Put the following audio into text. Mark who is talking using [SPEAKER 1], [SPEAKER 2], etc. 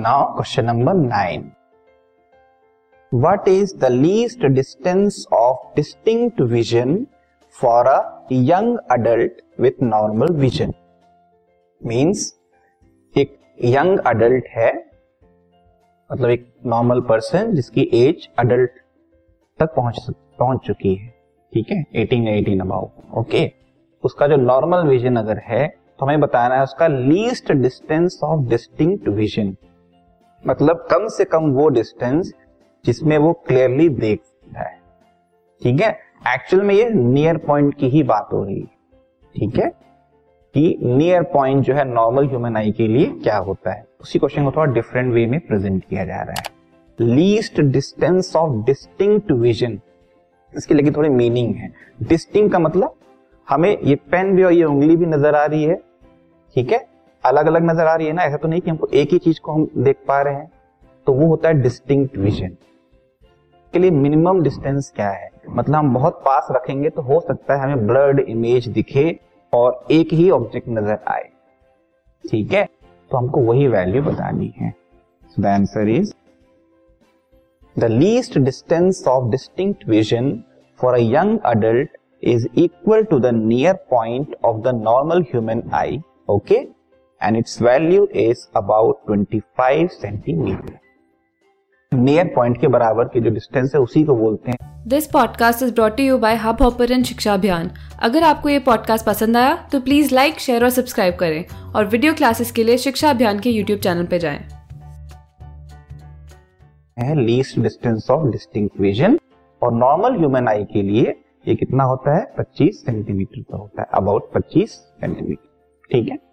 [SPEAKER 1] Now question number nine what is the least distance of distinct vision for a young adult with normal vision? Means, एक young adult है मतलब एक normal person जिसकी age adult तक पहुँच पहुँच चुकी है। ठीक है? 18 या 18 अबाउ ओके उसका जो नॉर्मल विजन अगर है तो हमें बताना है उसका least distance of distinct vision मतलब कम से कम वो डिस्टेंस जिसमें वो क्लियरली देख सकता है। ठीक है? एक्चुअल में ये नियर पॉइंट की ही बात हो रही है। ठीक है? कि नियर पॉइंट जो है नॉर्मल ह्यूमन आई के लिए क्या होता है? उसी क्वेश्चन को थोड़ा डिफरेंट वे में प्रेजेंट किया जा रहा है। Least distance of distinct vision इसके लेकिन थोड़ी मीनिंग है। डिस्टिंग का मतलब हमें ये पेन भी और ये उंगली भी नज़र आ रही है। ठीक है? अलग अलग नज़र आ रही है ना, ऐसा तो नहीं कि हमको एक ही चीज़ को हम देख पा रहे हैं। तो वो होता है डिस्टिंक्ट विजन के लिए मिनिमम डिस्टेंस क्या है? मतलब हम बहुत पास रखेंगे तो हो सकता है हमें ब्लर्ड इमेज दिखे और एक ही ऑब्जेक्ट नज़र आए। ठीक है? तो हमको वही वैल्यू बतानी है। The answer is the least distance of distinct vision for a young adult is equal to the near point of the normal human eye okay and its value is about 25 centimetre near point के बराबर की जो distance है उसी को बोलते हैं।
[SPEAKER 2] This podcast is brought you by Hub Hopper शिक्षा अभियान अगर आपको ये पॉडकास्ट पसंद आया तो प्लीज़ लाइक शेयर और सब्सक्राइब करें। और वीडियो क्लासेस के लिए शिक्षा अभियान के यूट्यूब चैनल पर जाएँ।
[SPEAKER 1] है least distance of distinct vision और नॉर्मल ह्यूमन आई के लिए ये कितना होता है? 25 सेंटीमीटर का होता है। अबाउट 25 सेंटीमीटर ठीक है?